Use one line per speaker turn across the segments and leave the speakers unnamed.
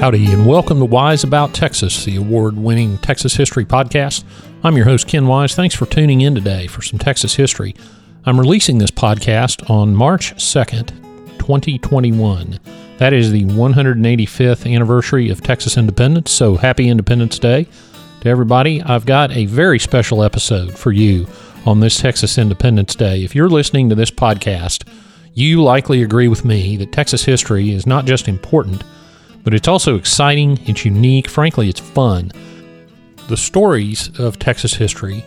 Howdy, and welcome to Wise About Texas, the award winning Texas History Podcast. I'm your host, Ken Wise. Thanks for tuning in today for some Texas history. I'm releasing this podcast on March 2nd, 2021. That is the 185th anniversary of Texas independence, so happy Independence Day to everybody. I've got a very special episode for you on this Texas Independence Day. If you're listening to this podcast, you likely agree with me that Texas history is not just important but it's also exciting, it's unique, frankly, it's fun. The stories of Texas history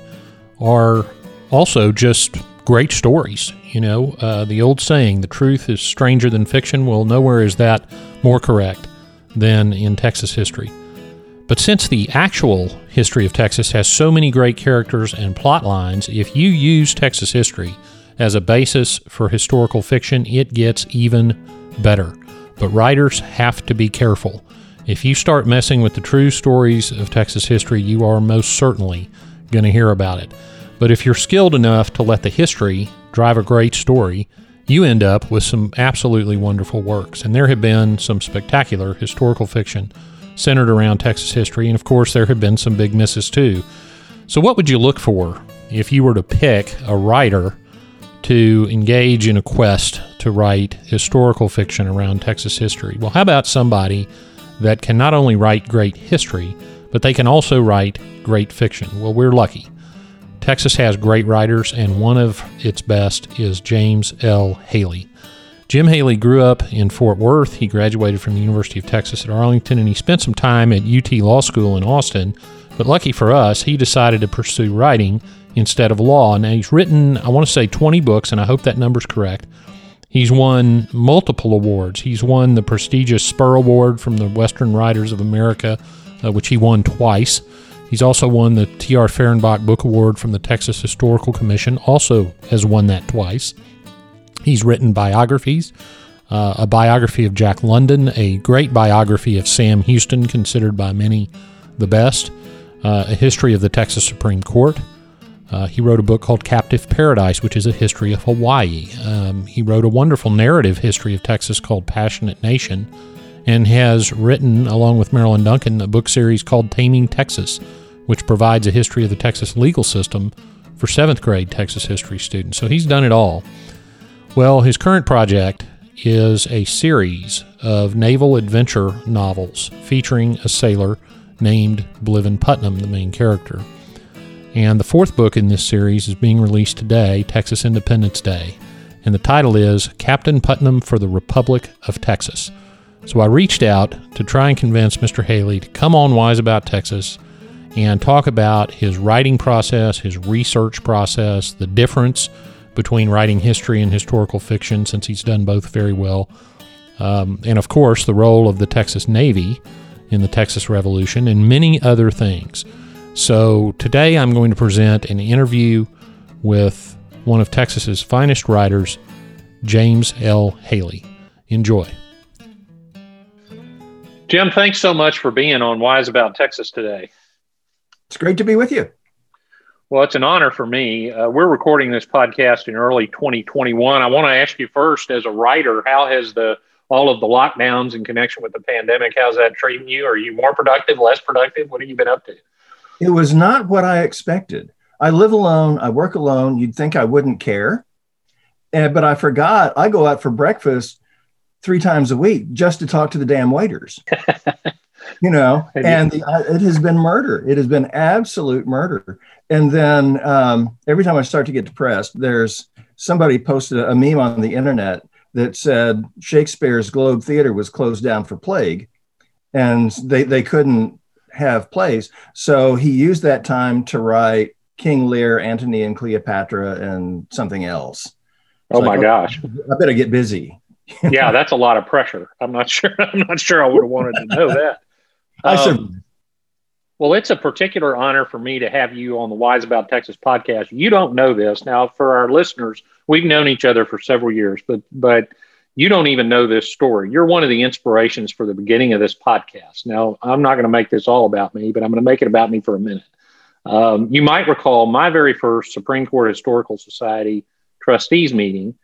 are also just great stories. You know, uh, the old saying, the truth is stranger than fiction, well, nowhere is that more correct than in Texas history. But since the actual history of Texas has so many great characters and plot lines, if you use Texas history as a basis for historical fiction, it gets even better. But writers have to be careful. If you start messing with the true stories of Texas history, you are most certainly going to hear about it. But if you're skilled enough to let the history drive a great story, you end up with some absolutely wonderful works. And there have been some spectacular historical fiction centered around Texas history. And of course, there have been some big misses too. So, what would you look for if you were to pick a writer to engage in a quest to write historical fiction around Texas history. Well, how about somebody that can not only write great history, but they can also write great fiction? Well, we're lucky. Texas has great writers, and one of its best is James L. Haley. Jim Haley grew up in Fort Worth. He graduated from the University of Texas at Arlington, and he spent some time at UT Law School in Austin. But lucky for us, he decided to pursue writing instead of law. Now, he's written, I want to say 20 books, and I hope that number's correct. He's won multiple awards. He's won the prestigious Spur Award from the Western Writers of America, uh, which he won twice. He's also won the T.R. Fehrenbach Book Award from the Texas Historical Commission, also has won that twice. He's written biographies, uh, a biography of Jack London, a great biography of Sam Houston, considered by many the best, uh, a history of the Texas Supreme Court, uh, he wrote a book called Captive Paradise, which is a history of Hawaii. Um, he wrote a wonderful narrative history of Texas called Passionate Nation, and has written, along with Marilyn Duncan, a book series called Taming Texas, which provides a history of the Texas legal system for seventh grade Texas history students. So he's done it all. Well, his current project is a series of naval adventure novels featuring a sailor named Bliven Putnam, the main character. And the fourth book in this series is being released today, Texas Independence Day. And the title is Captain Putnam for the Republic of Texas. So I reached out to try and convince Mr. Haley to come on Wise About Texas and talk about his writing process, his research process, the difference between writing history and historical fiction, since he's done both very well, um, and of course, the role of the Texas Navy in the Texas Revolution, and many other things. So today I'm going to present an interview with one of Texas's finest writers, James L. Haley. Enjoy. Jim, thanks so much for being on Wise About Texas today.
It's great to be with you.
Well, it's an honor for me. Uh, we're recording this podcast in early 2021. I want to ask you first, as a writer, how has the all of the lockdowns in connection with the pandemic, how's that treating you? Are you more productive, less productive? What have you been up to?
It was not what I expected. I live alone, I work alone. You'd think I wouldn't care. And, but I forgot I go out for breakfast three times a week just to talk to the damn waiters. you know, and the, it has been murder. It has been absolute murder. And then um, every time I start to get depressed, there's somebody posted a meme on the internet that said Shakespeare's Globe Theater was closed down for plague, and they they couldn't have plays. So he used that time to write King Lear, Antony and Cleopatra, and something else.
Oh my gosh!
I better get busy.
yeah, that's a lot of pressure. I'm not sure. I'm not sure I would have wanted to know that.
I um,
well, it's a particular honor for me to have you on the Wise About Texas podcast. You don't know this now. For our listeners, we've known each other for several years, but but you don't even know this story. You're one of the inspirations for the beginning of this podcast. Now, I'm not going to make this all about me, but I'm going to make it about me for a minute. Um, you might recall my very first Supreme Court Historical Society trustees meeting.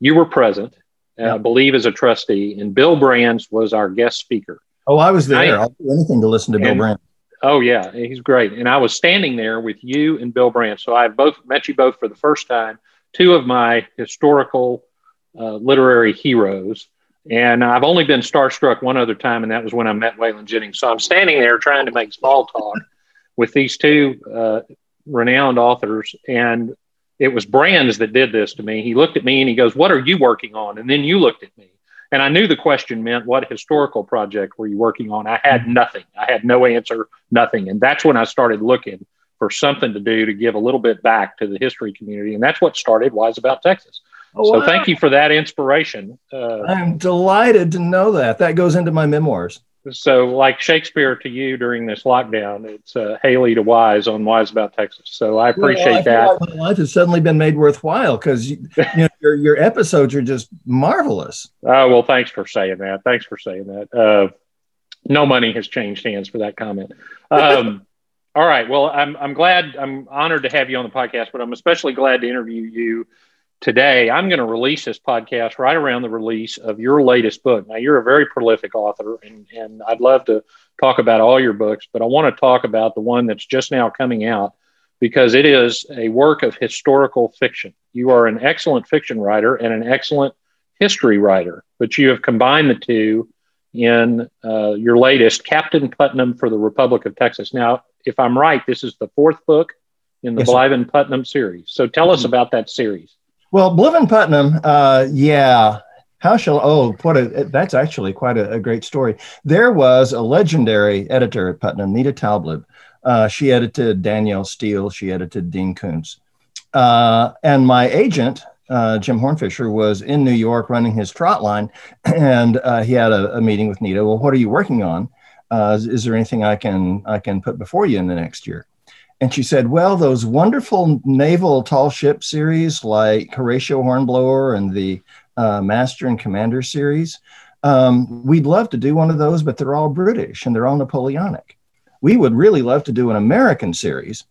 You were present, yeah. I believe, as a trustee, and Bill Brands was our guest speaker.
Oh, I was there. I, will do anything to listen to Bill Brands.
Oh yeah, he's great. And I was standing there with you and Bill Brands. So I've both met you both for the first time. Two of my historical uh, literary heroes. And I've only been starstruck one other time, and that was when I met Waylon Jennings. So I'm standing there trying to make small talk with these two uh, renowned authors, and it was Brands that did this to me. He looked at me and he goes, "What are you working on?" And then you looked at me, and I knew the question meant, What historical project were you working on? I had nothing. I had no answer, nothing. And that's when I started looking for something to do to give a little bit back to the history community. And that's what started Wise About Texas. Oh, so thank you for that inspiration.
Uh, I'm delighted to know that. That goes into my memoirs.
So, like Shakespeare to you during this lockdown, it's uh, Haley to Wise on Wise About Texas. So I appreciate well, I that.
Like my life has suddenly been made worthwhile because you, you know, your your episodes are just marvelous.
Oh well, thanks for saying that. Thanks for saying that. Uh, no money has changed hands for that comment. Um, all right. Well, I'm I'm glad. I'm honored to have you on the podcast, but I'm especially glad to interview you today. I'm going to release this podcast right around the release of your latest book. Now, you're a very prolific author, and, and I'd love to talk about all your books, but I want to talk about the one that's just now coming out because it is a work of historical fiction. You are an excellent fiction writer and an excellent history writer, but you have combined the two in uh, your latest, Captain Putnam for the Republic of Texas. Now, if I'm right, this is the fourth book in the yes, Bliven Putnam series. So tell mm-hmm. us about that series.
Well, Bliven Putnam, uh, yeah. How shall, oh, what a, that's actually quite a, a, great story. There was a legendary editor at Putnam, Nita Taublib. Uh, she edited Danielle Steel, she edited Dean Koontz. Uh, and my agent, uh, Jim Hornfischer, was in New York running his trot line, and uh, he had a, a, meeting with Nita. Well, what are you working on? Uh, is, is, there anything I can I can put before you in the next year? And she said, Well, those wonderful naval tall ship series like Horatio Hornblower and the uh, Master and Commander series, um, we'd love to do one of those, but they're all British and they're all Napoleonic. We would really love to do an American series,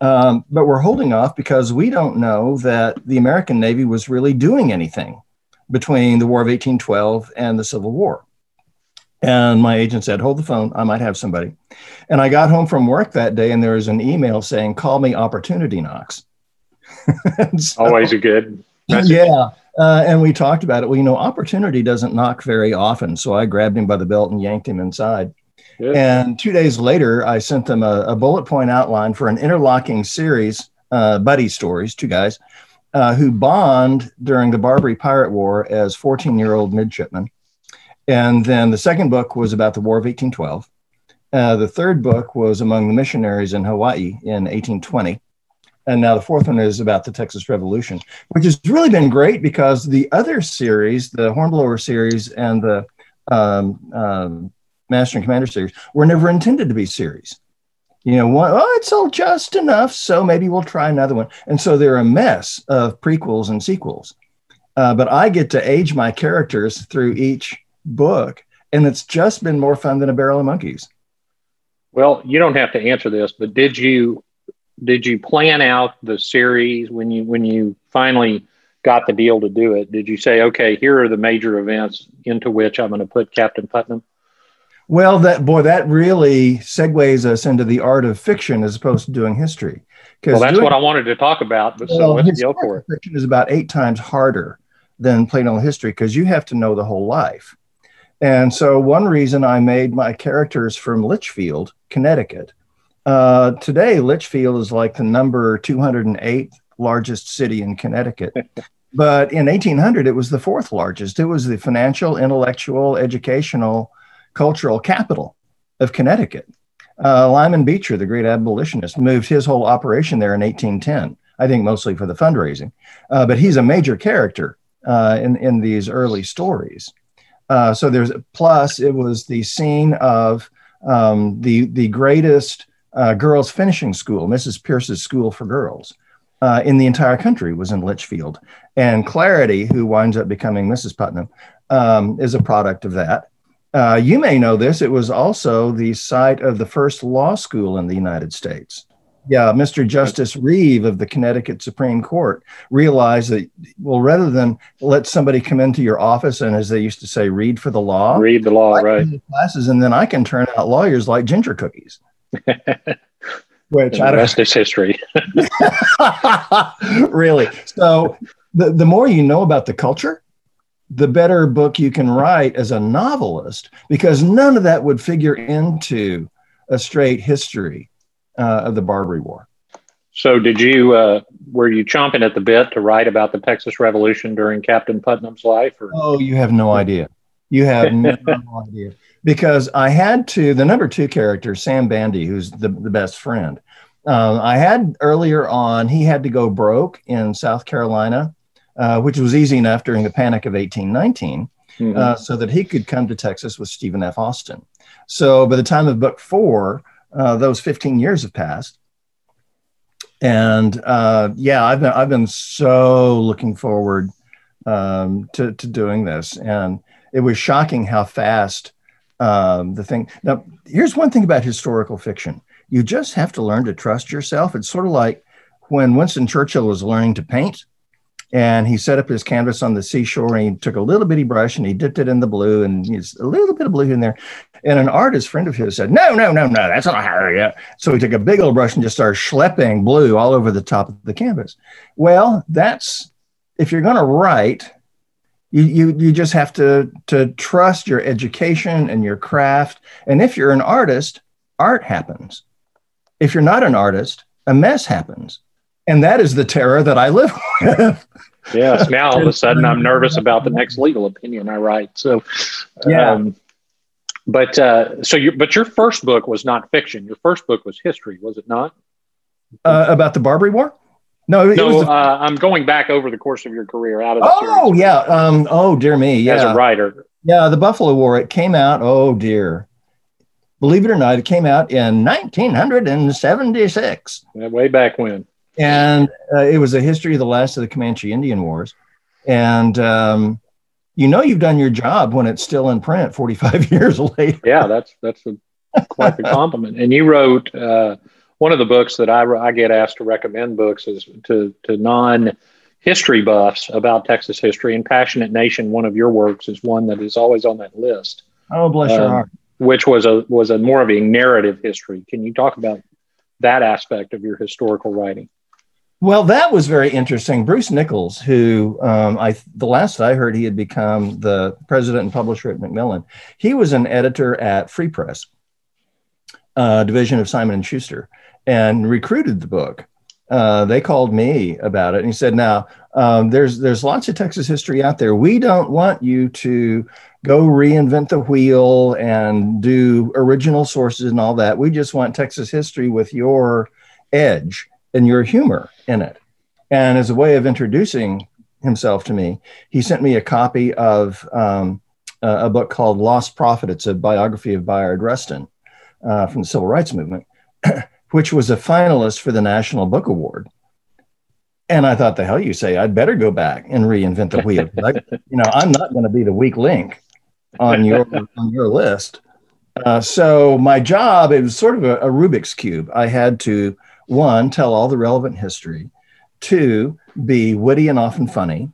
um, but we're holding off because we don't know that the American Navy was really doing anything between the War of 1812 and the Civil War. And my agent said, Hold the phone. I might have somebody. And I got home from work that day and there was an email saying, Call me Opportunity Knocks.
so, Always a good
message. Yeah. Uh, and we talked about it. Well, you know, opportunity doesn't knock very often. So I grabbed him by the belt and yanked him inside. Good. And two days later, I sent them a, a, bullet point outline for an interlocking series, uh, buddy stories, two guys uh, who bond during the Barbary Pirate War as 14 year old midshipmen. And then the second book was about the War of 1812. Uh, the third book was among the missionaries in Hawaii in 1820. And now the fourth one is about the Texas Revolution, which has really been great because the other series, the Hornblower series and the um, um, Master and Commander series, were never intended to be series. You know, one, oh, it's all just enough, so maybe we'll try another one. And so they're a mess of prequels and sequels. Uh, but I get to age my characters through each book, and it's just been more fun than a barrel of monkeys.
Well, you don't have to answer this, but did you did you plan out the series when you when you finally got the deal to do it? Did you say, okay, here are the major events into which I'm going to put Captain Putnam?
Well, that boy, that really segues us into the art of fiction as opposed to doing history.
Well, that's doing, what I wanted to talk about. But well, so let's go for it.
Fiction is about eight times harder than plain old history because you have to know the whole life. And so, one reason I made my characters from Litchfield, Connecticut. Uh, today, Litchfield is like the number 208 largest city in Connecticut. but in 1800, it was the fourth largest. It was the financial, intellectual, educational, cultural capital of Connecticut. Uh, Lyman Beecher, the great abolitionist, moved his whole operation there in 1810, I think mostly for the fundraising. Uh, but he's a major character uh, in, in these early stories. Uh, so there's plus it was the scene of um, the the greatest uh, girls finishing school, Mrs. Pierce's School for Girls, uh, in the entire country was in Litchfield, and Clarity, who winds up becoming Mrs. Putnam, um, is a product of that. Uh, you may know this. It was also the site of the first law school in the United States. Yeah, Mr. Justice Reeve of the Connecticut Supreme Court realized that, well, rather than let somebody come into your office and, as they used to say, read for the law,
read the law, right?
Classes, and then I can turn out lawyers like ginger cookies.
Which and I the rest is history.
really. So the, the more you know about the culture, the better book you can write as a novelist, because none of that would figure into a straight history uh, of the Barbary War.
So, did you uh, were you chomping at the bit to write about the Texas Revolution during Captain Putnam's life? Or?
Oh, you have no idea. You have no idea because I had to the number two character, Sam Bandy, who's the, the best friend. Uh, I had earlier on, he had to go broke in South Carolina, uh, which was easy enough during the Panic of 1819, mm-hmm. uh, so that he could come to Texas with Stephen F. Austin. So by the time of book four, uh, those 15 years have passed. And uh, yeah, I've been, I've been so looking forward um, to, to doing this. And it was shocking how fast um, the thing. Now, here's one thing about historical fiction you just have to learn to trust yourself. It's sort of like when Winston Churchill was learning to paint and he set up his canvas on the seashore and he took a little bitty brush and he dipped it in the blue and he's a little bit of blue in there. And an artist friend of his said, No, no, no, no, that's not how you. So he took a big old brush and just started schlepping blue all over the top of the canvas. Well, that's if you're going to write, you, you, you just have to, to trust your education and your craft. And if you're an artist, art happens. If you're not an artist, a mess happens. And that is the terror that I live with.
yes. Now all of a sudden I'm nervous about the next legal opinion I write. So,
yeah. Um,
but uh, so your but your first book was not fiction. Your first book was history, was it not?
Uh, about the Barbary War?
No, no. The, uh, I'm going back over the course of your career out of.
oh series. yeah. Um, oh dear me. Yeah.
As a writer.
Yeah, the Buffalo War. It came out. Oh dear. Believe it or not, it came out in 1976.
Yeah, way back when.
And uh, it was a history of the last of the Comanche Indian Wars. And um, you know you've done your job when it's still in print 45 years later.
Yeah, that's that's a, quite the compliment. And you wrote uh, one of the books that I, I get asked to recommend books is to to non history buffs about Texas history. And Passionate Nation, one of your works, is one that is always on that list.
Oh, bless um, your heart.
Which was a was a more of a narrative history. Can you talk about that aspect of your historical writing?
Well, that was very interesting. Bruce Nichols, who um, I the last I heard, he had become the president and publisher at Macmillan. He was an editor at Free Press, uh, division of Simon and Schuster, and recruited the book. Uh, they called me about it, and he said, "Now um, there's there's lots of Texas history out there. We don't want you to go reinvent the wheel and do original sources and all that. We just want Texas history with your edge." And your humor in it. And as a way of introducing himself to me, he sent me a copy of um, a book called Lost Prophet. It's a biography of Bayard Rustin uh, from the Civil Rights Movement, which was a finalist for the National Book Award. And I thought, the hell you say? I'd better go back and reinvent the wheel. I, you know, I'm not going to be the weak link on your on your list. Uh, so my job, it was sort of a, a Rubik's cube. I had to one, tell all the relevant history. Two, be witty and often funny.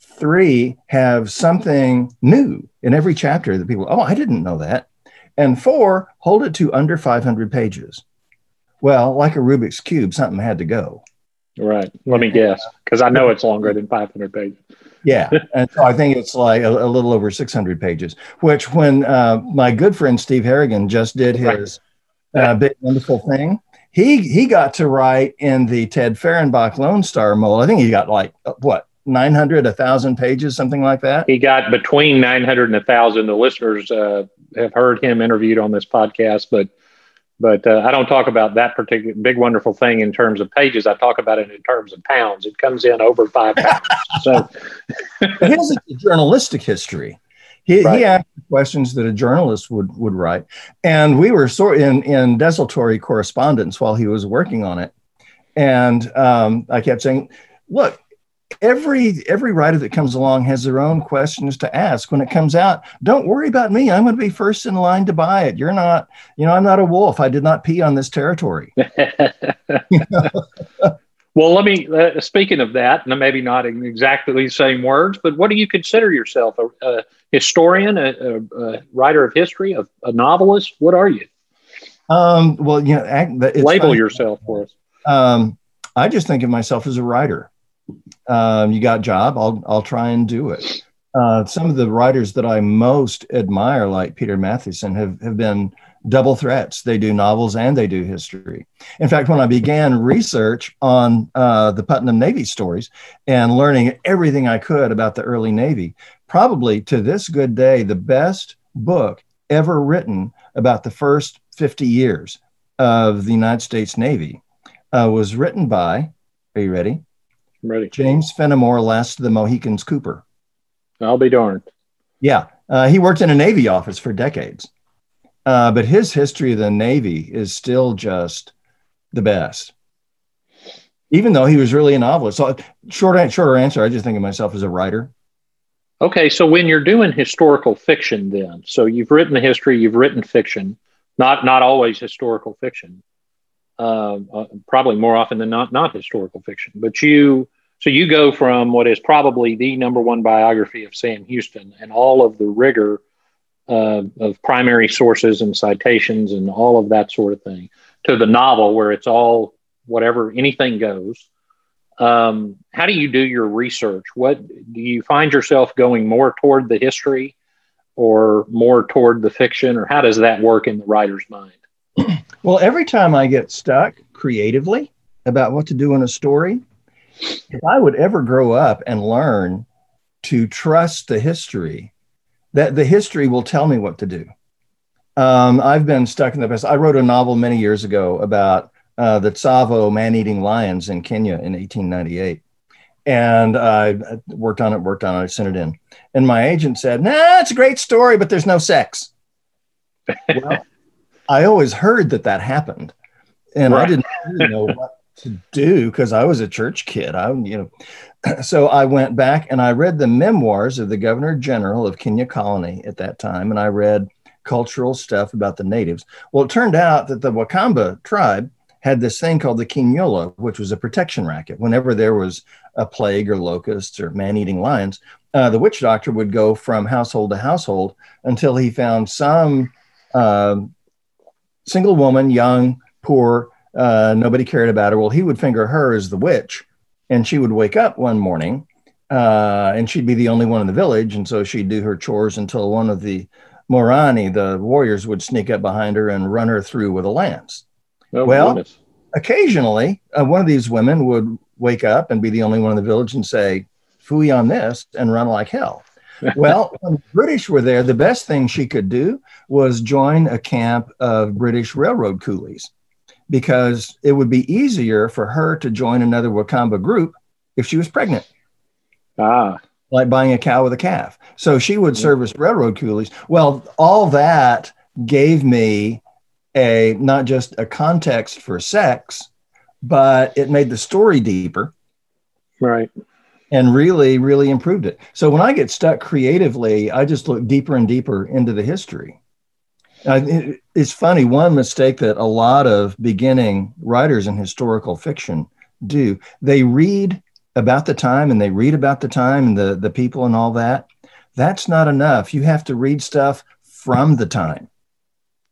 Three, have something new in every chapter that people, oh, I didn't know that. And four, hold it to under 500 pages. Well, like a Rubik's Cube, something had to go.
Right. Let me guess, because I know it's longer than 500 pages.
yeah. And so I think it's like a, a little over 600 pages, which when uh, my good friend Steve Harrigan just did his right. uh, big, wonderful thing, he he got to write in the Ted Fehrenbach Lone Star mold. I think he got like what 900 1000 pages something like that?
He got between 900 and 1000 the listeners uh, have heard him interviewed on this podcast but but uh, i don't talk about that particular big wonderful thing in terms of pages. I talk about it in terms of pounds. It comes in over five pounds. So
his journalistic history. He, right. he questions that a journalist would would write, and we were sort in in desultory correspondence while he was working on it. And um, I kept saying, "Look, every every writer that comes along has their own questions to ask. When it comes out don't worry about me. I'm going to be first in line to buy it. You're not you know i'm not a wolf. I did not pee on this territory.
Well let me uh, speaking of that and maybe not in exactly the same words but what do you consider yourself a, a historian a, a, a, writer of history a, novelist what are you
um, well you know
label funny. yourself for us
um, i just think of myself as a writer um, you got job, I'll I'll try and do it. Uh, some of the writers that I most admire, like Peter Matthiessen, have have been double threats. They do novels and they do history. In fact, when I began research on uh, the Putnam Navy stories and learning everything I could about the early Navy, probably to this good day, the best book ever written about the first 50 years of the United States Navy uh, was written by, are you ready?
I'm ready.
James Fenimore, Last of the Mohicans Cooper.
I'll be darned.
Yeah. Uh, he worked in a Navy office for decades. Uh, but his history of the Navy is still just the best. Even though he was really a novelist. So, short, shorter answer, I just think of myself as a writer.
Okay. So, when you're doing historical fiction, then, so you've written history, you've written fiction, not, not always historical fiction uh, uh, probably more often than not, not historical fiction. But you, so you go from what is probably the number one biography of Sam Houston and all of the rigor uh, of primary sources and citations and all of that sort of thing to the novel where it's all whatever anything goes. Um, how do you do your research? What do you find yourself going more toward the history or more toward the fiction, or how does that work in the writer's mind?
Well, every time I get stuck creatively about what to do in a story, if I would ever grow up and learn to trust the history, that the history will tell me what to do. Um, I've been stuck in the past. I wrote a novel many years ago about uh, the Tsavo man eating lions in Kenya in 1898. And I worked on it, worked on it, I sent it in. And my agent said, Nah, it's a great story, but there's no sex. well, I always heard that that happened, and right. I didn't really know what to do because I was a church kid. I, you know, so I went back and I read the memoirs of the Governor General of Kenya Colony at that time, and I read cultural stuff about the natives. Well, it turned out that the Wakamba tribe had this thing called the Quinola, which was a protection racket. Whenever there was a plague or locusts or man-eating lions, uh, the witch doctor would go from household to household until he found some um, single woman, young, poor, uh, nobody cared about her. Well, he would finger her as the witch, and she would wake up one morning, uh, and she'd be the only one in the village, and so she'd do her chores until one of the Morani, the warriors, would sneak up behind her and run her through with a lance. Oh, well, goodness. occasionally, uh, one of these women would wake up and be the only one in the village and say, "Fooey on this," and run like hell well, when the British were there, the best thing she could do was join a camp of British railroad coolies because it would be easier for her to join another Wakamba group if she was pregnant.
Ah.
Like buying a cow with a calf. So she would service railroad coolies. Well, all that gave me a not just a context for sex, but it made the story deeper.
Right
and really, really improved it. So when I get stuck creatively, I just look deeper and deeper into the history. it, it's funny, one mistake that a lot of beginning writers in historical fiction do they read about the time and they read about the time and the, the people and all that. That's not enough. You have to read stuff from the time.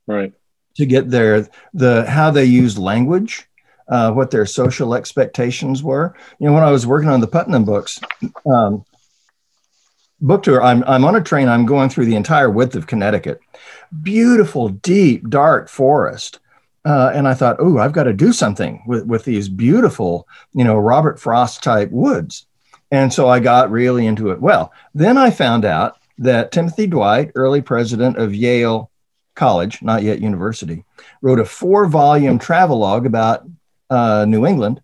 Right.
To get there, the how they use language, uh, what their social expectations were. You know, when I was working on the Putnam books, um, book tour, I'm, I'm on a train, I'm going through the entire width of Connecticut. Beautiful, deep, dark forest. Uh, and I thought, oh, I've got to do something with, with these beautiful, you know, Robert Frost type woods. And so I got really into it. Well, then I found out that Timothy Dwight, early president of Yale College, not yet university, wrote a four volume travelogue about uh, New England,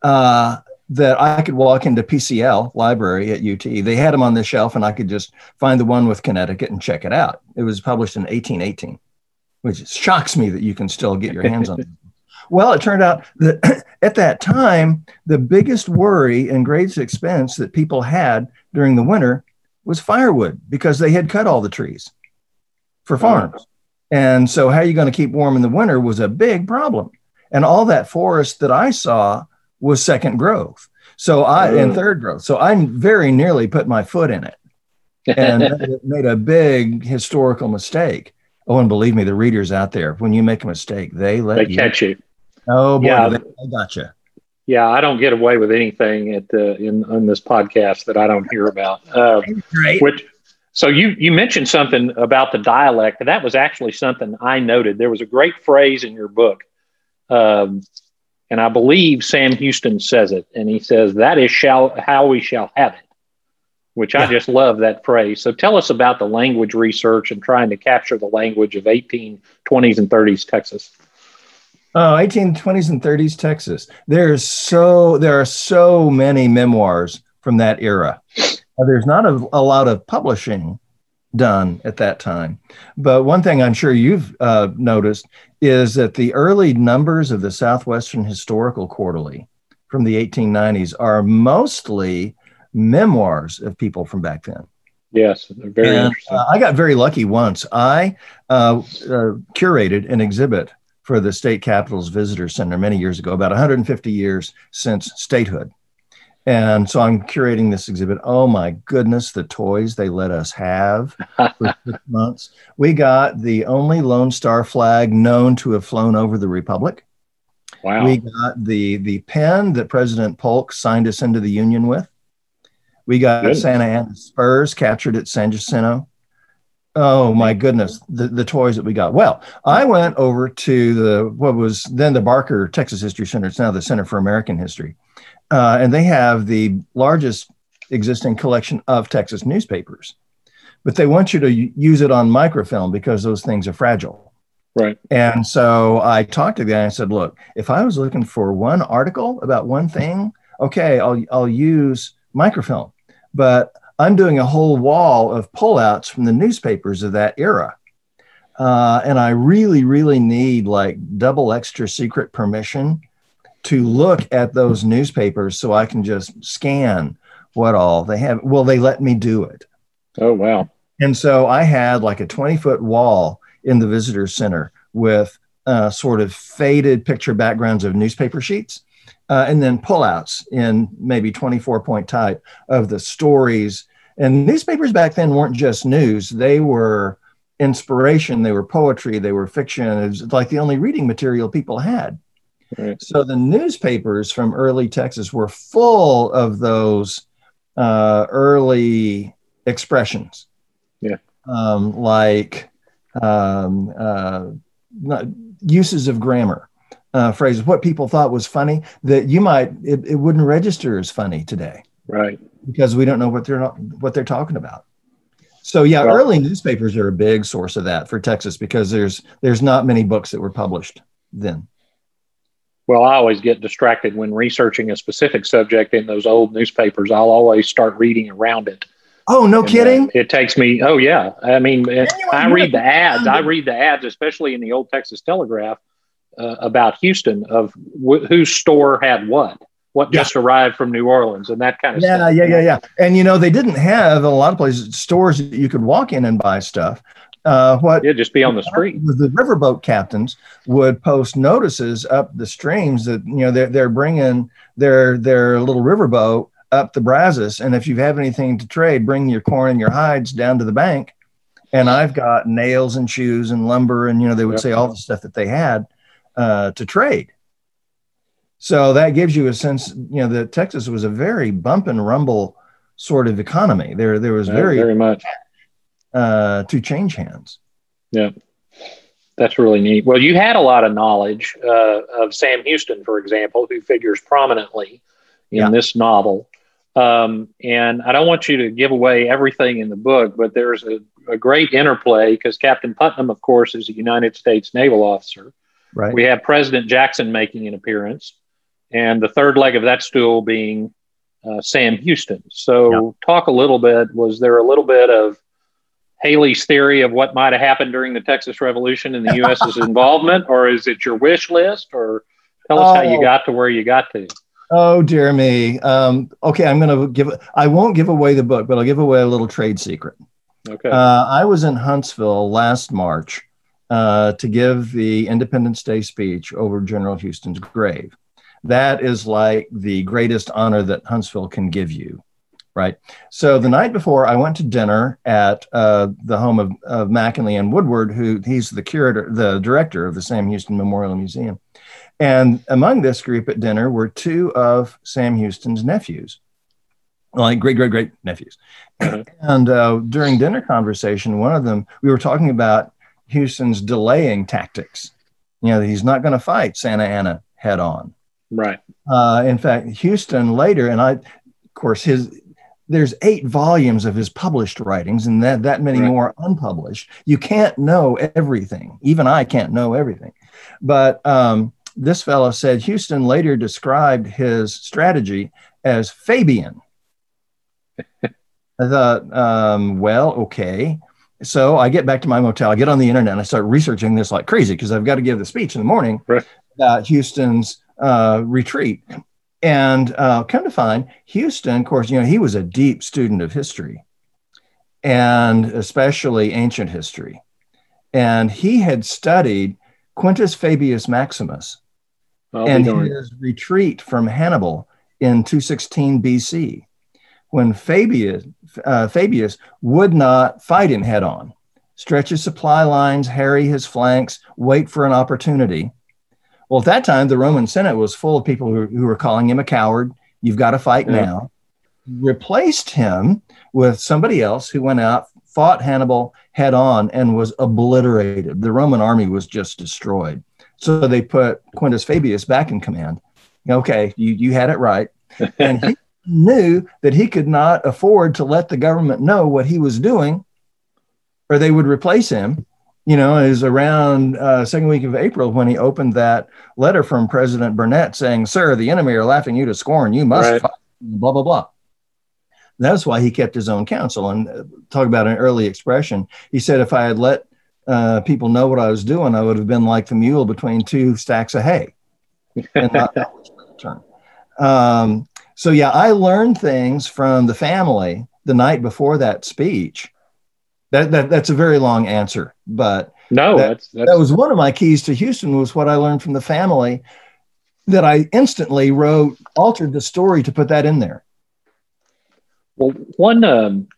uh, that I could walk into PCL library at UT. They had them on the shelf, and I could just find the one with Connecticut and check it out. It was published in 1818, which shocks me that you can still get your hands on it. Well, it turned out that at that time, the biggest worry and greatest expense that people had during the winter was firewood because they had cut all the trees for farms. And so, how are you going to keep warm in the winter was a big problem. And all that forest that I saw was second growth. So I and third growth. So I very nearly put my foot in it and made a big historical mistake. Oh, and believe me, the readers out there, when you make a mistake, they let
they you catch you.
Oh boy, yeah. they, they got you.
Yeah, I don't get away with anything at the, in on this podcast that I don't hear about. Uh. Which, so you you mentioned something about the dialect, and that was actually something I noted. There was a great phrase in your book, um, and I believe Sam Houston says it, and he says that is shall how we shall have it which yeah. I just love that phrase. So tell us about the language research and trying to capture the language of 1820s and 30s Texas.
Oh, 1820s and 30s Texas. There's so there are so many memoirs from that era. There's not a, a, lot of publishing done at that time. But one thing I'm sure you've uh, noticed is that the early numbers of the Southwestern Historical Quarterly from the 1890s are mostly memoirs of people from back then.
Yes, very and, interesting. Uh,
I got very lucky once. I uh, uh, curated an exhibit for the State Capitol's Visitor Center many years ago, about 150 years since statehood. And so I'm curating this exhibit. Oh my goodness, the toys they let us have for six months. We got the only Lone Star flag known to have flown over the Republic.
Wow.
We got the the pen that President Polk signed us into the Union with. We got Good. Santa Anna Spurs captured at San Jacinto. Oh my goodness, the, the toys that we got. Well, I went over to the what was then the Barker Texas History Center. It's now the Center for American History, uh, and they have the largest existing collection of Texas newspapers. But they want you to use it on microfilm because those things are fragile.
Right.
And so I talked to the guy and I said, "Look, if I was looking for one article about one thing, okay, I'll I'll use microfilm. But I'm doing a whole wall of pullouts from the newspapers of that era. Uh, and I really, really need like double extra secret permission to look at those newspapers so I can just scan what all they have. Will they let me do it?
Oh, wow.
And so I had like a 20 foot wall in the visitor center with uh, sort of faded picture backgrounds of newspaper sheets uh, and then pullouts in maybe 24 point type of the stories. And newspapers back then weren't just news, they were inspiration, they were poetry, they were fiction. It was like the only reading material people had. Right. So the newspapers from early Texas were full of those uh, early expressions.
Yeah.
Um, like um, uh, uses of grammar uh, phrases, what people thought was funny, that you might it, it wouldn't register as funny today,
right?
Because we don't know what they're not, what they're talking about. So yeah, well, early newspapers are a big source of that for Texas because there's there's not many books that were published then.
Well, I always get distracted when researching a specific subject in those old newspapers. I'll always start reading around it.
Oh, no and, uh, kidding!
Uh, it takes me. Oh, yeah. I mean, I read the ads. I read the ads, especially in the old Texas Telegraph, uh, about Houston of wh- whose store had what, what just arrived from New Orleans, and that kind of
yeah,
stuff.
Yeah, yeah, yeah, yeah. And you know, they didn't have a lot of places stores that you could walk in and buy stuff. Uh, what
yeah, just be on the street.
The riverboat captains would post notices up the streams that you know they're they're bringing their their little riverboat up the Brazos, and if you have anything to trade, bring your corn and your hides down to the bank. And I've got nails and shoes and lumber, and you know they would yep. say all the stuff that they had uh, to trade. So that gives you a sense, you know, that Texas was a very bump and rumble sort of economy. There, there was very,
very much
uh, to change hands.
Yeah, that's really neat. Well, you had a lot of knowledge uh, of Sam Houston, for example, who figures prominently in yeah. this novel. Um, and I don't want you to give away everything in the book, but there's a, a great interplay because Captain Putnam, of course, is a United States naval officer.
Right.
We have President Jackson making an appearance, and the third leg of that stool being uh, Sam Houston. So, yeah. talk a little bit. Was there a little bit of Haley's theory of what might have happened during the Texas Revolution and the U.S.'s involvement, or is it your wish list, or Tell us oh. how you oh. got to where you got to.
Oh, dear me. Oh dear me. Um, okay, I'm going to give. I won't give away the book, but I'll give away a little trade secret.
Okay. Uh,
I was in Huntsville last March uh, to give the Independence Day speech over General Houston's grave. That is like the greatest honor that Huntsville can give you, right? So the night before, I went to dinner at uh, the home of, of and Woodward, who he's the curator, the director of the Sam Houston Memorial Museum. And among this group at dinner were two of Sam Houston's nephews, like great, great, great nephews. Mm-hmm. And uh, during dinner conversation, one of them, we were talking about Houston's delaying tactics. You know, he's not going to fight Santa Anna head on.
Right.
Uh, in fact, Houston later, and I, of course, his there's eight volumes of his published writings, and that that many right. more unpublished. You can't know everything. Even I can't know everything. But um, this fellow said Houston later described his strategy as Fabian. I thought, um, well, okay. So I get back to my motel, I get on the internet, and I start researching this like crazy because I've got to give the speech in the morning right. about Houston's uh, retreat. And uh, come to find, Houston, of course, you know, he was a deep student of history and especially ancient history. And he had studied Quintus Fabius Maximus I'll and his retreat from Hannibal in 216 BC, when Fabius, uh, Fabius would not fight him head on, stretch his supply lines, harry his flanks, wait for an opportunity. Well, at that time, the Roman Senate was full of people who, who were calling him a coward. You've got to fight yeah. now. Replaced him with somebody else who went out, fought Hannibal head on, and was obliterated. The Roman army was just destroyed. So they put Quintus Fabius back in command. Okay, you, you had it right. And he knew that he could not afford to let the government know what he was doing, or they would replace him. You know, is around uh, second week of April when he opened that letter from President Burnet saying, "Sir, the enemy are laughing you to scorn. You must right. blah blah blah." That's why he kept his own counsel. And uh, talk about an early expression. He said, "If I had let uh, people know what I was doing, I would have been like the mule between two stacks of hay. And not. Um, so yeah, I learned things from the family the night before that speech. That, that that's a very long answer, but
no,
that,
that's, that's...
that was one of my keys to Houston was what I learned from the family that I instantly wrote, altered the story to put that in there.
Well, one um,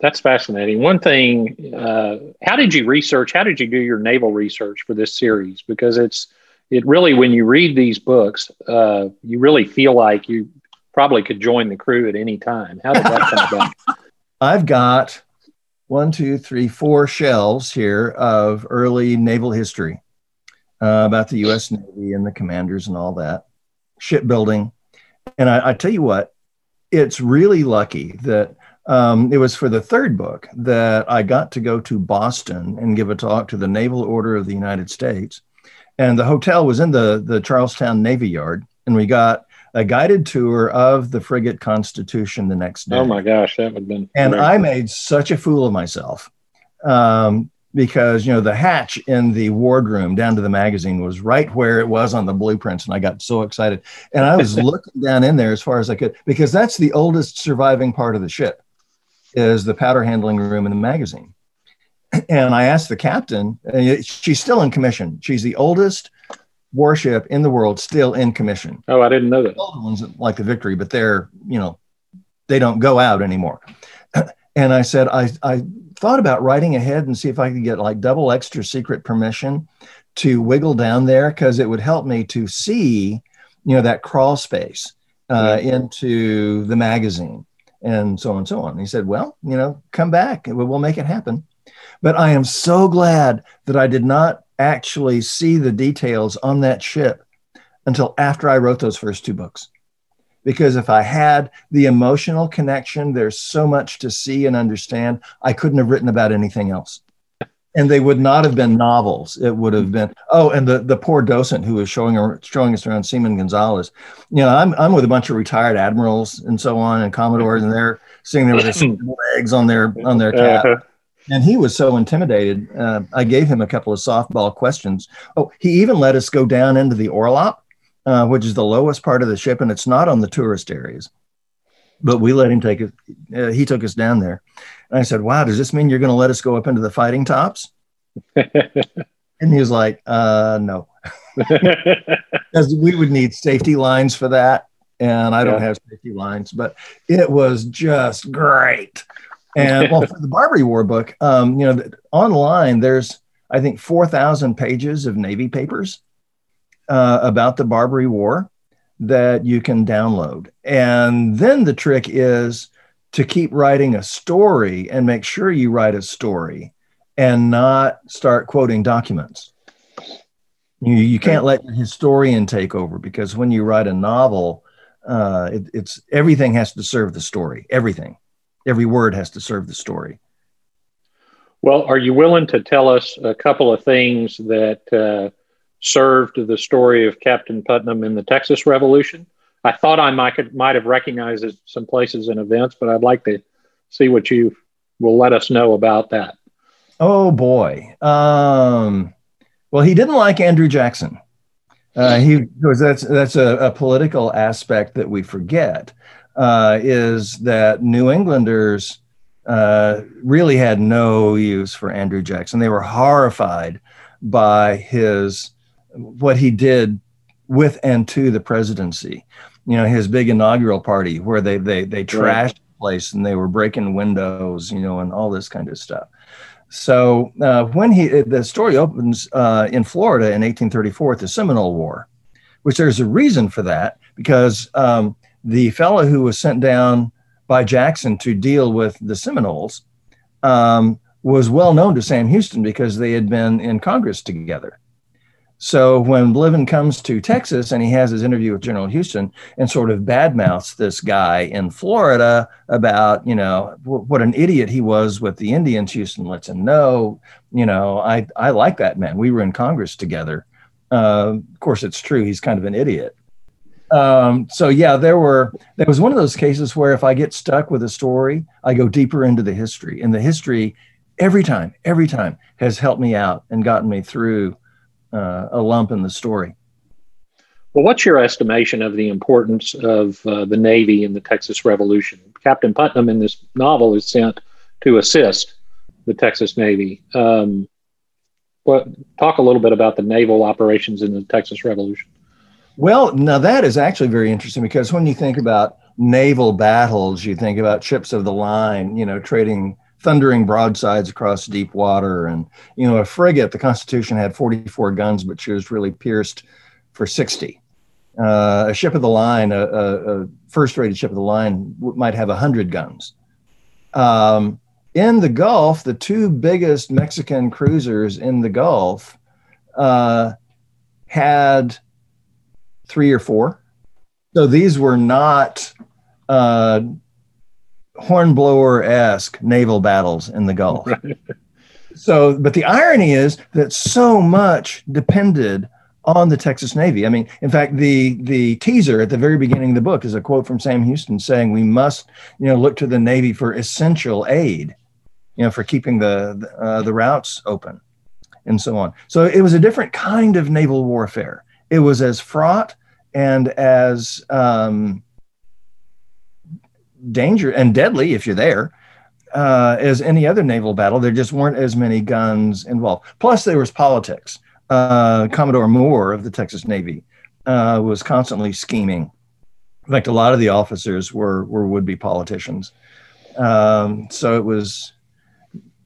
that's fascinating. One thing, uh, how did you research? How did you do your naval research for this series? Because it's it really when you read these books, uh, you really feel like you probably could join the crew at any time. How did that come about?
I've got one, two, three, four shelves here of early naval history uh, about the U.S. Navy and the commanders and all that, shipbuilding. And I, I tell you what, it's really lucky that um, it was for the third book that I got to go to Boston and give a talk to the Naval Order of the United States. And the hotel was in the, the Charlestown Navy Yard. And we got a guided tour of the frigate Constitution the next day.
Oh my gosh, that would have been.
And I made such a fool of myself um, because, you know, the hatch in the wardroom down to the magazine was right where it was on the blueprints. And I got so excited. And I was looking down in there as far as I could because that's the oldest surviving part of the ship is the powder handling room in the magazine. And I asked the captain, and she's still in commission. She's the oldest warship in the world still in commission.
Oh, I didn't know that. The
older ones like the Victory, but they're, you know, they don't go out anymore. And I said, I, I thought about writing ahead and see if I could get like double extra secret permission to wiggle down there because it would help me to see, you know, that crawl space uh, into the magazine and so on and so on. And he said, Well, you know, come back, we'll make it happen. But I am so glad that I did not actually see the details on that ship until after I wrote those first two books. Because if I had the emotional connection, there's so much to see and understand, I couldn't have written about anything else. And they would not have been novels. It would have been, oh, and the, the poor docent who was showing, showing us around Seaman Gonzalez. You know, I'm, I'm with a bunch of retired admirals and so on and commodores, and they're sitting there with their legs on their on their cap. Uh-huh. And he was so intimidated. Uh, I gave him a couple of softball questions. Oh, he even let us go down into the orlop uh, which is the lowest part of the ship, and it's not on the tourist areas. But we let him take it. Uh, he took us down there, and I said, "Wow, does this mean you're going to let us go up into the fighting tops?" and he was like, uh, "No." because we would need safety lines for that and i don't yeah. have safety lines but it was just great and well for the barbary war book um, you know online there's i think 4000 pages of navy papers uh, about the barbary war that you can download. And then the trick is to keep writing a story and make sure you write a story and not start quoting documents. You, you can't let your historian take over because when you write a novel, uh, it, it's everything has to serve the story. Everything, every word has to serve the story.
Well, are you willing to tell us a couple of things that uh, served the story of Captain Putnam in the Texas Revolution? I thought I might might have recognized some places and events, but I'd like to see what you will let us know about that.
Oh boy. Um, well, he didn't like Andrew Jackson. Uh, he that's that's a, a, political aspect that we forget uh, is that New Englanders uh, really had no use for Andrew Jackson. They were horrified by his what he did with and to the presidency. You know, his big inaugural party where they they they trashed the place and they were breaking windows, you know, and all this kind of stuff. So uh, when he the story opens uh, in Florida in 1834 at the Seminole War, which there's a reason for that because um, the fellow who was sent down by Jackson to deal with the Seminoles um, was well known to Sam Houston because they had been in Congress together. So when Bliven comes to Texas and he has his interview with General Houston and sort of badmouths this guy in Florida about, you know, w- what an idiot he was with the Indians, Houston lets him know, you know, I, I like that man. We were in Congress together. Uh, of course, it's true. He's kind of an idiot. Um, so yeah, there were, there was one of those cases where if I get stuck with a story, I go deeper into the history and the history every time, every time has helped me out and gotten me through uh, a lump in the story.
Well, what's your estimation of the importance of uh, the Navy in the Texas Revolution? Captain Putnam in this novel is sent to assist the Texas Navy. Um, what, talk a little bit about the naval operations in the Texas Revolution.
Well, now that is actually very interesting because when you think about naval battles, you think about ships of the line, you know, trading thundering broadsides across deep water. And, you know, a frigate, the Constitution had 44 guns, but she was really pierced for 60. Uh, a ship of the line, a, a, a first rated ship of the line, might have 100 guns. Um, in the Gulf, the two biggest Mexican cruisers in the Gulf uh, had three or four. So these were not uh, hornblower esque naval battles in the Gulf. Right. So, but the irony is that so much depended on the Texas Navy. I mean, in fact, the the teaser at the very beginning of the book is a quote from Sam Houston saying, "We must, you know, look to the Navy for essential aid, you know, for keeping the the, uh, the routes open, and so on." So it was a different kind of naval warfare. It was as fraught and as um, danger and deadly if you're there uh, as any other naval battle. There just weren't as many guns involved. Plus, there was politics. Uh, Commodore Moore of the Texas Navy uh, was constantly scheming. In fact, a lot of the officers were were would be politicians. Um, so it was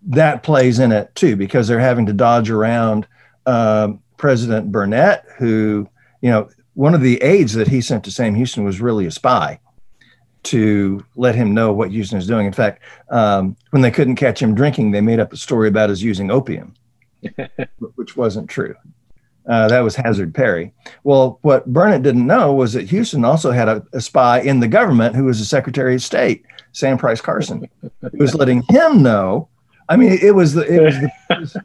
that plays in it too because they're having to dodge around uh, President Burnet, who you know one of the aides that he sent to Sam Houston was really a spy to let him know what Houston is doing. In fact, um, when they couldn't catch him drinking, they made up a story about his using opium, which wasn't true. Uh, that was Hazard Perry. Well, what Burnet didn't know was that Houston also had a, a spy in the government who was the Secretary of State, Sam Price Carson, who was letting him know. I mean, it was the, it was the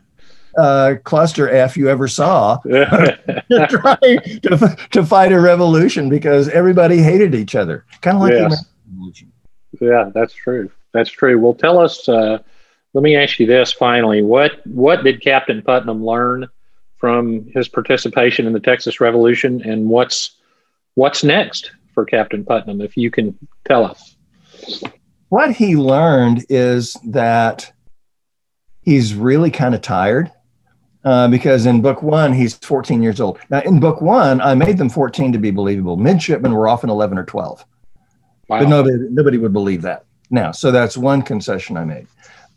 uh, cluster F you ever saw trying to, to fight a revolution because everybody hated each other. Kind of like yes.
Yeah, that's true. That's true. Well, tell us. Uh, let me ask you this finally. What what did Captain Putnam learn from his participation in the Texas Revolution, and what's what's next for Captain Putnam, if you can tell us?
What he learned is that he's really kind of tired uh, because in book one, he's 14 years old. Now, in book one, I made them 14 to be believable. Midshipmen were often 11 or 12. Wow. But nobody, nobody would believe that now. So that's one concession I made.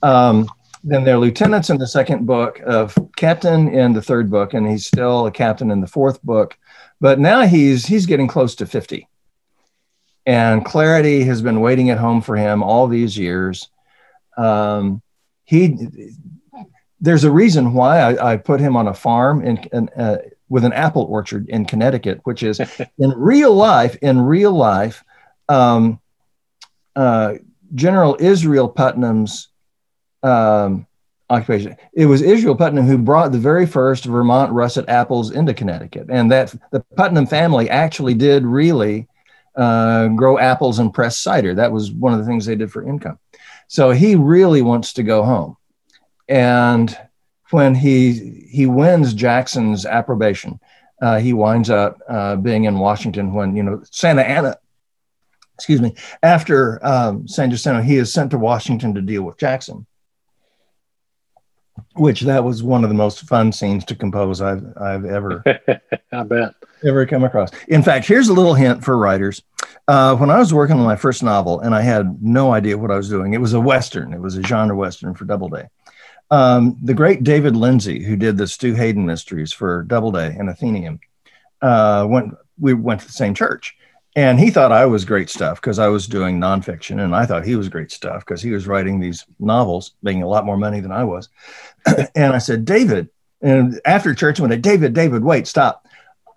Um, then they're lieutenants in the second book, of captain in the third book, and he's still a captain in the fourth book. But now he's he's getting close to 50. And clarity has been waiting at home for him all these years. Um, he there's a reason why I, I, put him on a farm in, in uh, with an apple orchard in Connecticut, which is in real life. In real life, um, uh, General Israel Putnam's um, occupation. It was Israel Putnam who brought the very first Vermont russet apples into Connecticut, and that the Putnam family actually did really uh, grow apples and press cider. That was one of the things they did for income. So he really wants to go home, and when he he wins Jackson's approbation, uh, he winds up uh, being in Washington when you know Santa Anna. Excuse me. After um, San Jacinto, he is sent to Washington to deal with Jackson which that was one of the most fun scenes to compose I've I've ever
I bet
ever come across. In fact, here's a little hint for writers. Uh, when I was working on my first novel, and I had no idea what I was doing, it was a western. It was a genre western for Doubleday. Um, the great David Lindsey, who did the Stu Haydon mysteries for Doubleday and Atheneum, uh, went. We went to the same church, and he thought I was great stuff because I was doing nonfiction, and I thought he was great stuff because he was writing these novels, making a lot more money than I was. and I said, David, and after church, I went, David, David, wait, stop.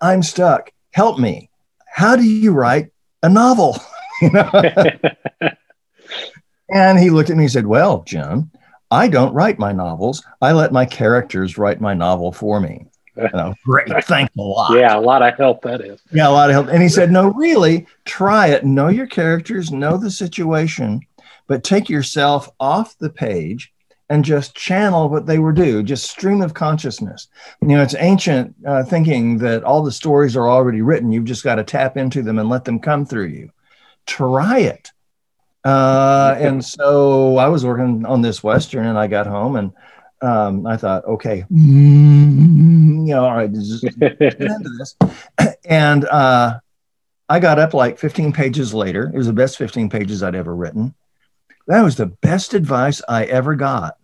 I'm stuck. Help me. How do you write a novel? and he looked at me and said, Well, John, I don't write my novels. I let my characters write my novel for me. You know, great. Thanks a lot.
Yeah, a lot of help that is.
Yeah, a lot of help. And he said, No, really, try it. Know your characters, know the situation, but take yourself off the page and just channel what they were do, just stream of consciousness. You know, it's ancient uh, thinking that all the stories are already written. You've just got to tap into them and let them come through you. Try it. Uh, and so I was working on this Western and I got home and um, I thought, okay, mm-hmm, you know, all right, just get into this. And uh, I got up like 15 pages later. It was the best 15 pages I'd ever written. That was the best advice I ever got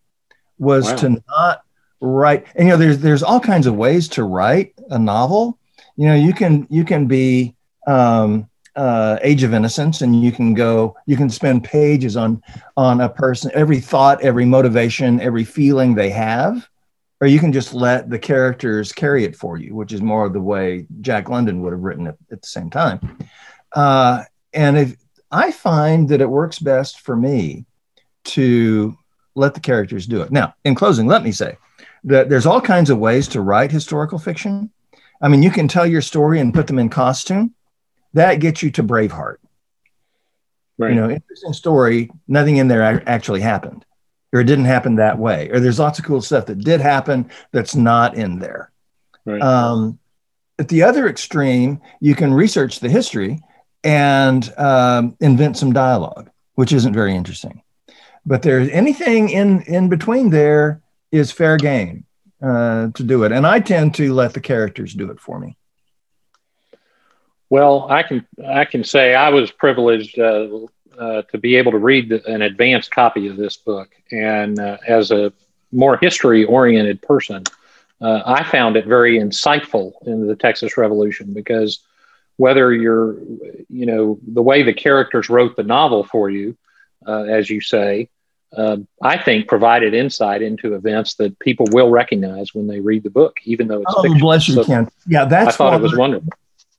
was wow. to not write. And you know, there's there's all kinds of ways to write a novel. You know, you can you can be um, uh, Age of Innocence, and you can go, you can spend pages on on a person, every thought, every motivation, every feeling they have, or you can just let the characters carry it for you, which is more of the way Jack London would have written it at the same time. Uh, and if I find that it works best for me to let the characters do it. Now, in closing, let me say that there's all kinds of ways to write historical fiction. I mean, you can tell your story and put them in costume that gets you to Braveheart. Right. You know, interesting story. Nothing in there actually happened, or it didn't happen that way. Or there's lots of cool stuff that did happen that's not in there. Right. Um, at the other extreme, you can research the history and um, invent some dialogue, which isn't very interesting. But there's anything in in between there is fair game uh, to do it, and I tend to let the characters do it for me.
Well, I can I can say I was privileged uh, uh, to be able to read an advanced copy of this book, and uh, as a more history oriented person, uh, I found it very insightful in the Texas Revolution because whether you're you know the way the characters wrote the novel for you, uh, as you say. Uh, I think provided insight into events that people will recognize when they read the book, even though it's oh, fiction.
bless you, so Ken. Yeah, that's
I thought it was wonderful.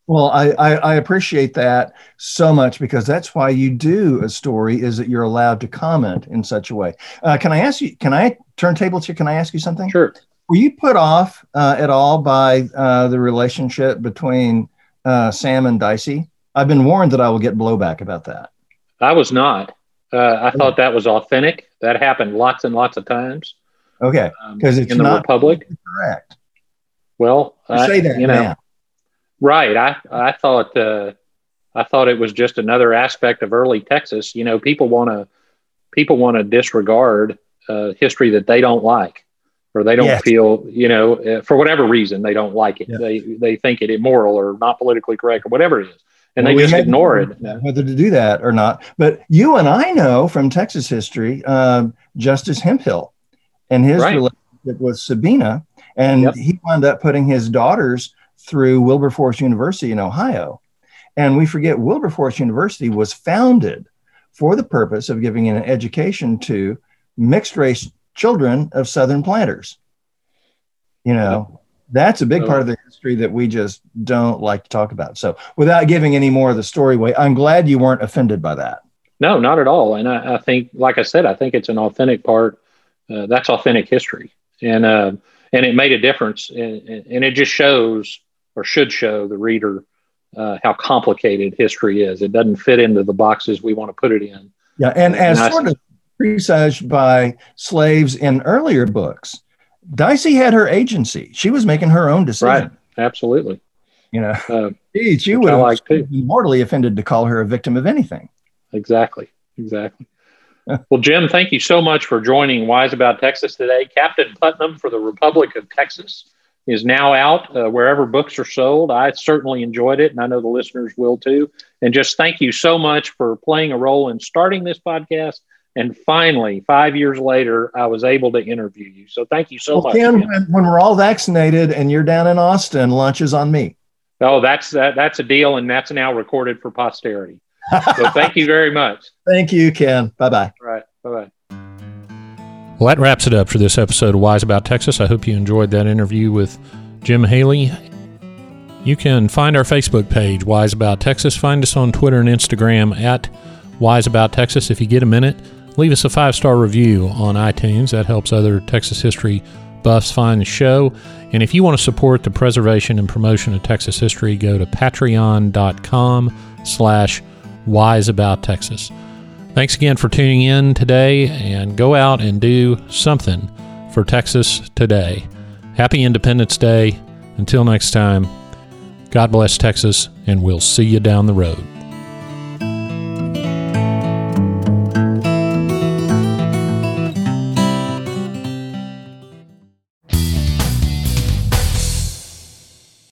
Well, I, I, I, appreciate that so much because that's why you do a story is that you're allowed to comment in such a way. Uh, can I ask you, can I turn tables here? Can I ask you something?
Sure.
Were you put off uh, at all by uh, the relationship between uh, Sam and Dicey? I've been warned that I will get blowback about that.
I was not. Uh, I thought that was authentic. That happened lots and lots of times.
Okay. Because um,
in the Republic.
Correct.
Well, I, say that you know. Now Right. I I thought uh, I thought it was just another aspect of early Texas. You know, people want to people want to disregard uh, history that they don't like or they don't yes. feel you know uh, for whatever reason they don't like it. Yeah. They they think it immoral or not politically correct or whatever it is. And well, they just ignore it.
Whether to do that or not. But you and I know from Texas history, uh, Justice Hemphill and his right. relationship with Sabina. And yep. he wound up putting his daughters through Wilberforce University in Ohio. And we forget Wilberforce University was founded for the purpose of giving an education to mixed race children of Southern planters. You know, that's a big part of the history that we just don't like to talk about. So, without giving any more of the story away, I'm glad you weren't offended by that.
No, not at all. And I, I think, like I said, I think it's an authentic part. Uh, that's authentic history, and uh, and it made a difference, and, and it just shows or should show the reader uh, how complicated history is. It doesn't fit into the boxes we want to put it in.
Yeah, and, and as sort of presaged by slaves in earlier books, Dicey had her agency. She was making her own decision. Right.
Absolutely.
You know, uh, geez, you would have like been mortally offended to call her a victim of anything.
Exactly. Exactly. well, Jim, thank you so much for joining Wise About Texas today. Captain Putnam for the Republic of Texas is now out uh, wherever books are sold. I certainly enjoyed it, and I know the listeners will too. And just thank you so much for playing a role in starting this podcast. And finally, five years later, I was able to interview you. So thank you so well, much.
Ken, when, when, we're all vaccinated and you're down in Austin, lunch is on me.
Oh, that's uh, that's a deal, and that's now recorded for posterity. So thank you very much.
Thank you, Ken. Bye bye.
Right. Bye bye.
Well, that wraps it up for this episode of Wise About Texas. I hope you enjoyed that interview with Jim Haley. You can find our Facebook page, Wise About Texas. Find us on Twitter and Instagram at Wise About Texas. If you get a minute, leave us a five star review on iTunes. That helps other Texas history buffs find the show. And if you want to support the preservation and promotion of Texas history, go to patreon.com slash wise about Texas. Thanks again for tuning in today and go out and do something for Texas today. Happy Independence Day. Until next time, God bless Texas, and we'll see you down the road.